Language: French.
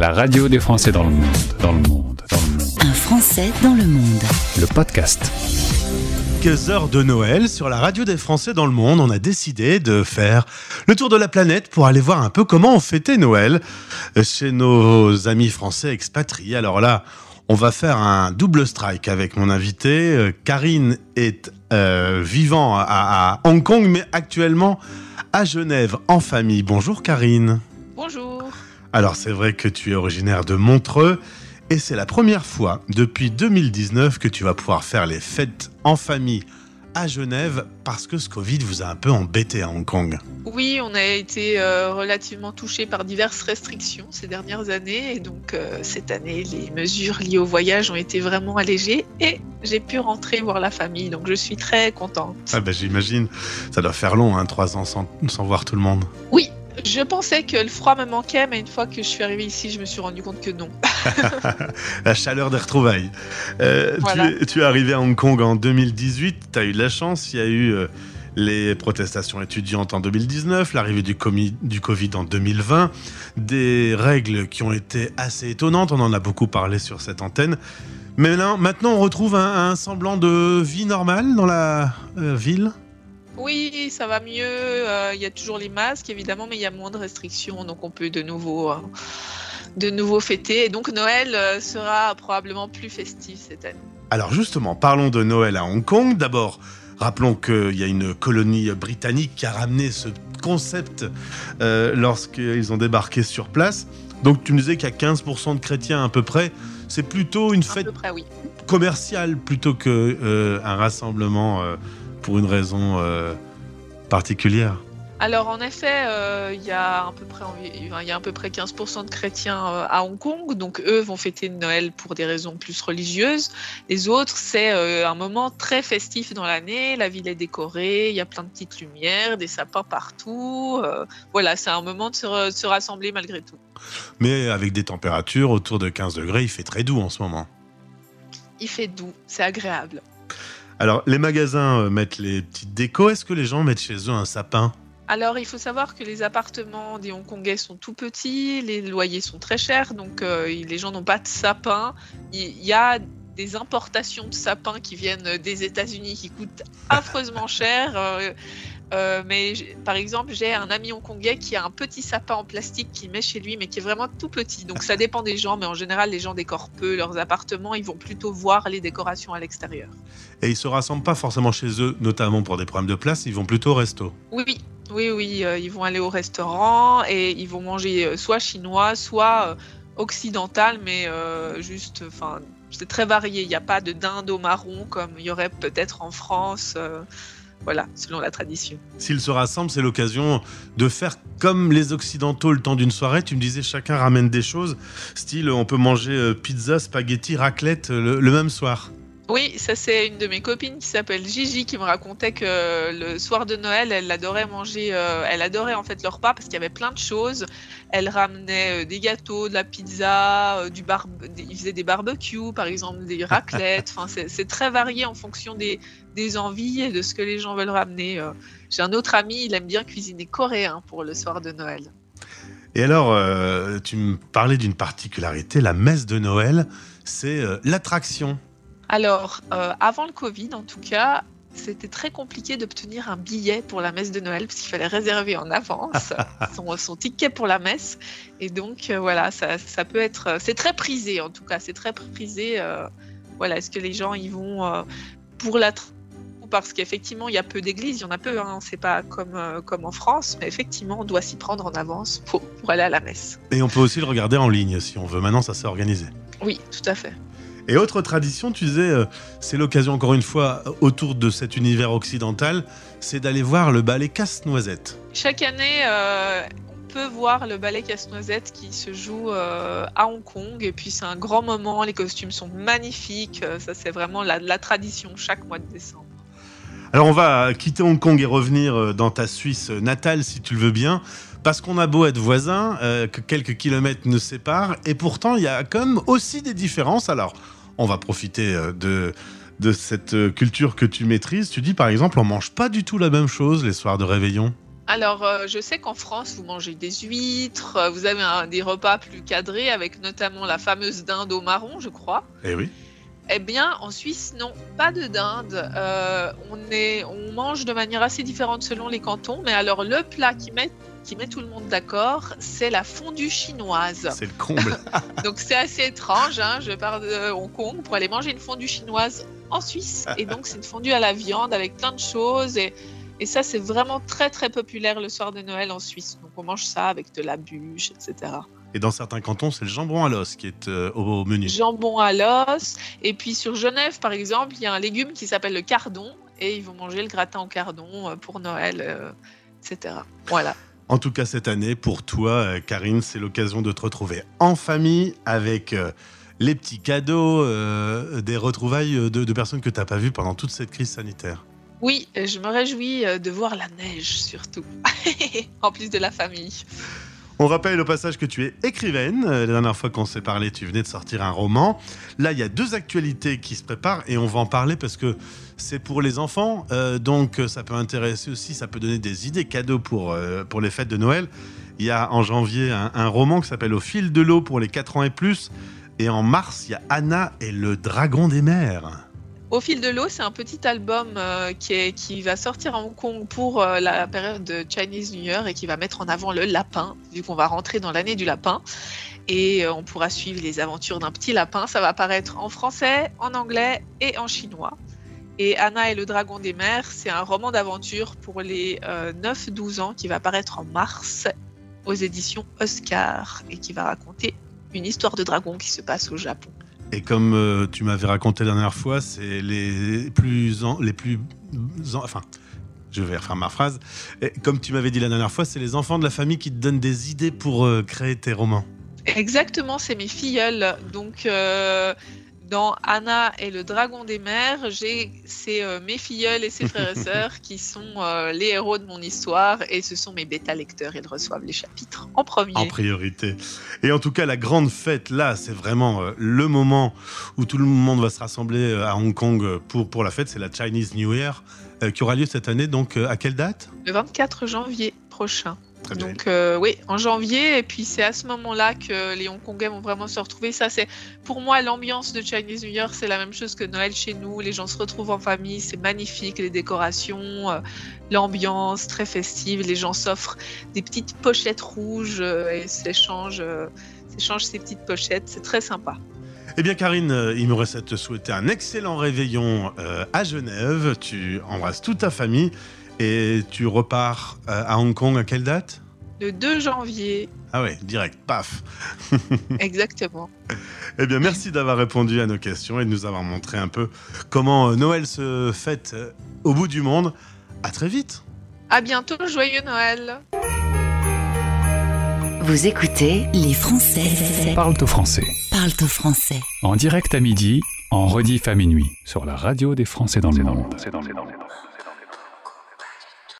La radio des Français dans le monde, dans le monde, dans le monde. Un Français dans le monde. Le podcast. Quelques heures de Noël sur la radio des Français dans le monde, on a décidé de faire le tour de la planète pour aller voir un peu comment on fêtait Noël chez nos amis français expatriés. Alors là, on va faire un double strike avec mon invité. Karine est euh, vivant à, à Hong Kong, mais actuellement à Genève en famille. Bonjour Karine. Bonjour. Alors c'est vrai que tu es originaire de Montreux et c'est la première fois depuis 2019 que tu vas pouvoir faire les fêtes en famille à Genève parce que ce Covid vous a un peu embêté à Hong Kong. Oui, on a été euh, relativement touché par diverses restrictions ces dernières années et donc euh, cette année les mesures liées au voyage ont été vraiment allégées et j'ai pu rentrer voir la famille donc je suis très contente. Ah ben j'imagine, ça doit faire long, hein, trois ans sans, sans voir tout le monde. Oui, je pensais que le froid me manquait, mais une fois que je suis arrivée ici, je me suis rendu compte que non. la chaleur des retrouvailles. Euh, Voilà. tu, tu es arrivé à Hong Kong en 2018, tu as eu de la chance, il y a eu euh, les protestations étudiantes en 2019, l'arrivée du, Covid en 2020, des règles qui ont été assez étonnantes, on en a beaucoup parlé sur cette antenne. Mais là, maintenant, on retrouve un, un semblant de vie normale dans la euh, ville. Oui, ça va mieux. euh, Il y a toujours les masques évidemment, mais il y a moins de restrictions, donc on peut de nouveau, euh, de nouveau fêter. Et donc Noël euh, sera probablement plus festif cette année. Alors justement, parlons de Noël à Hong Kong. D'abord, rappelons qu'il y a une colonie britannique qui a ramené ce concept lorsqu'ils ont débarqué sur place. Donc tu me disais qu'il y a 15% de chrétiens à peu près. C'est plutôt une fête peu près, oui. commerciale plutôt que euh, un rassemblement pour une raison euh, particulière. Alors en effet, euh, il y a à peu près il y a à peu près 15% de chrétiens euh, à Hong Kong, donc eux vont fêter Noël pour des raisons plus religieuses. Les autres, c'est euh, un moment très festif dans l'année. La ville est décorée, il y a plein de petites lumières, des sapins partout. voilà, c'est un moment de se, re- de se rassembler malgré tout. Mais avec des températures autour de 15 degrés, il fait très doux en ce moment. Il fait doux, c'est agréable. Alors les magasins euh, mettent les petites décos. Est-ce que les gens mettent chez eux un sapin? Alors, il faut savoir que les appartements des Hongkongais sont tout petits, les loyers sont très chers, donc euh, les gens n'ont pas de sapin. Il il y a des importations de sapins qui viennent des États-Unis qui coûtent affreusement cher. euh, euh, mais par exemple, j'ai un ami hongkongais qui a un petit sapin en plastique qu'il met chez lui, mais qui est vraiment tout petit. Donc ça dépend des gens, mais en général, les gens décorent peu leurs appartements. Ils vont plutôt voir les décorations à l'extérieur. Et ils se rassemblent pas forcément chez eux, notamment pour des problèmes de place. Ils vont plutôt au resto. Oui, oui, oui, euh, ils vont aller au restaurant et ils vont manger euh, soit chinois, soit occidental, mais euh, juste, enfin, c'est très varié. Il n'y a pas de dinde au marron comme il y aurait peut-être en France. Voilà, selon la tradition. S'ils se rassemblent, c'est l'occasion de faire comme les Occidentaux le temps d'une soirée. Tu me disais, chacun ramène des choses. Style, on peut manger euh, pizza, spaghetti, raclette euh, le, le même soir. Oui, ça c'est une de mes copines qui s'appelle Gigi qui me racontait que le soir de Noël, elle adorait manger, euh, elle adorait en fait le repas parce qu'il y avait plein de choses. Elle ramenait euh, des gâteaux, de la pizza, euh, du bar, ils faisaient des barbecues par exemple, des raclettes. Enfin, c'est très varié en fonction des, des envies et de ce que les gens veulent ramener. J'ai un autre ami, il aime bien cuisiner coréen pour le soir de Noël. Et alors, tu me parlais d'une particularité, la messe de Noël, c'est l'attraction. Alors, euh, avant le Covid, en tout cas, c'était très compliqué d'obtenir un billet pour la messe de Noël parce qu'il fallait réserver en avance son, son ticket pour la messe. Et donc, euh, voilà, ça, ça peut être. C'est très prisé, en tout cas, c'est très prisé. euh, voilà, est-ce que les gens y vont euh, pour la. Parce qu'effectivement, il y a peu d'églises, il y en a peu, hein, c'est pas comme, euh, comme en France, mais effectivement, on doit s'y prendre en avance pour, pour aller à la messe. Et on peut aussi le regarder en ligne si on veut. Maintenant, ça s'est organisé. Oui, tout à fait. Et autre tradition, tu disais, euh, c'est l'occasion encore une fois, autour de cet univers occidental, c'est d'aller voir le ballet Casse-Noisette. Chaque année, euh, on peut voir le ballet Casse-Noisette qui se joue euh, à Hong Kong. Et puis, c'est un grand moment. Les costumes sont magnifiques. Ça, c'est vraiment la, la tradition chaque mois de décembre. Alors on va quitter Hong Kong et revenir dans ta Suisse natale si tu le veux bien, parce qu'on a beau être voisins, euh, que quelques kilomètres nous séparent, et pourtant il y a quand même aussi des différences. Alors on va profiter euh, de, de cette euh, culture que tu maîtrises. Tu dis par exemple on mange pas du tout la même chose les soirs de réveillon. Alors, euh, je sais qu'en France, vous mangez des huîtres, euh, vous avez un- des repas plus cadrés avec notamment la fameuse dinde au marron, je crois. Eh oui. Eh bien, en Suisse, non, pas de dinde. Euh, on, est, on mange de manière assez différente selon les cantons, mais alors le plat qui met, qui met tout le monde d'accord, c'est la fondue chinoise. C'est le comble. Donc c'est assez étrange, hein, je pars de Hong Kong pour aller manger une fondue chinoise en Suisse. Et donc c'est une fondue à la viande avec plein de choses. Et, et ça, c'est vraiment très très populaire le soir de Noël en Suisse. Donc on mange ça avec de la bûche, etc. Et dans certains cantons, c'est le jambon à l'os qui est euh, au, menu. Jambon à l'os. Et puis sur Genève, par exemple, il y a un légume qui s'appelle le cardon. Et ils vont manger le gratin au cardon euh, pour Noël, euh, etc. Voilà. En tout cas, cette année, pour toi, euh, Karine, c'est l'occasion de te retrouver en famille avec euh, les petits cadeaux, euh, des retrouvailles de, de personnes que tu n'as pas vues pendant toute cette crise sanitaire. Oui, je me réjouis de voir la neige surtout. en plus de la famille. On rappelle au passage que tu es écrivaine. Euh, La dernière fois qu'on s'est parlé, tu venais de sortir un roman. Là, il y a deux actualités qui se préparent et on va en parler parce que c'est pour les enfants. euh, donc, euh, ça peut intéresser aussi, ça peut donner des idées cadeaux pour, pour les fêtes de Noël. Il y a en janvier un, un roman qui s'appelle Au fil de l'eau pour les 4 ans et plus. Et en mars, il y a Anna et le dragon des mers. Au fil de l'eau, c'est un petit album euh, qui, va sortir à Hong Kong pour euh, la période de Chinese New Year et qui va mettre en avant le lapin, vu qu'on va rentrer dans l'année du lapin. Et euh, on pourra suivre les aventures d'un petit lapin. Ça va apparaître en français, en anglais et en chinois. Et Anna et le dragon des mers, c'est un roman d'aventure pour les euh, 9-12 ans qui va apparaître en mars aux éditions Oscar et qui va raconter une histoire de dragon qui se passe au Japon. Et comme euh, tu m'avais raconté la dernière fois, c'est les plus, les plus, en- enfin, je vais refaire ma phrase. Comme tu m'avais dit la dernière fois, c'est les enfants de la famille qui te donnent des idées pour euh, créer tes romans. Exactement, c'est mes filleuls. Donc, euh, dans Anna et le dragon des mers, j'ai c'est euh, mes filleuls et ses frères et sœurs qui sont euh, les héros de mon histoire et ce sont mes bêta lecteurs. Ils reçoivent les chapitres en premier. En priorité. Et en tout cas, la grande fête, là, c'est vraiment euh, le moment où tout le monde va se rassembler à Hong Kong pour, pour la fête. C'est la Chinese New Year qui aura lieu cette année. Donc, à quelle date? Le 24 janvier prochain. Très. Donc euh, oui, en janvier, et puis c'est à ce moment-là que les Hongkongais vont vraiment se retrouver. Ça, c'est pour moi l'ambiance de Chinese New Year, c'est la même chose que Noël chez nous. Les gens se retrouvent en famille, c'est magnifique, les décorations, euh, l'ambiance très festive. Les gens s'offrent des petites pochettes rouges euh, et s'échangent, s'échangent ces petites pochettes. C'est très sympa. Eh bien, Karine, il me reste à te souhaiter un excellent réveillon à Genève. Tu embrasses toute ta famille et tu repars euh, à Hong Kong à quelle date? Le 2 janvier, Ah ouais, direct, paf. exactement. Eh bien, merci d'avoir répondu à nos questions et de nous avoir montré un peu comment euh, Noël se fête euh, au bout du monde. À très vite. À bientôt, joyeux Noël. Vous écoutez Les Français Parle au français. parlent au français. En direct à midi, en rediff à minuit. Sur la radio des Français dans le monde.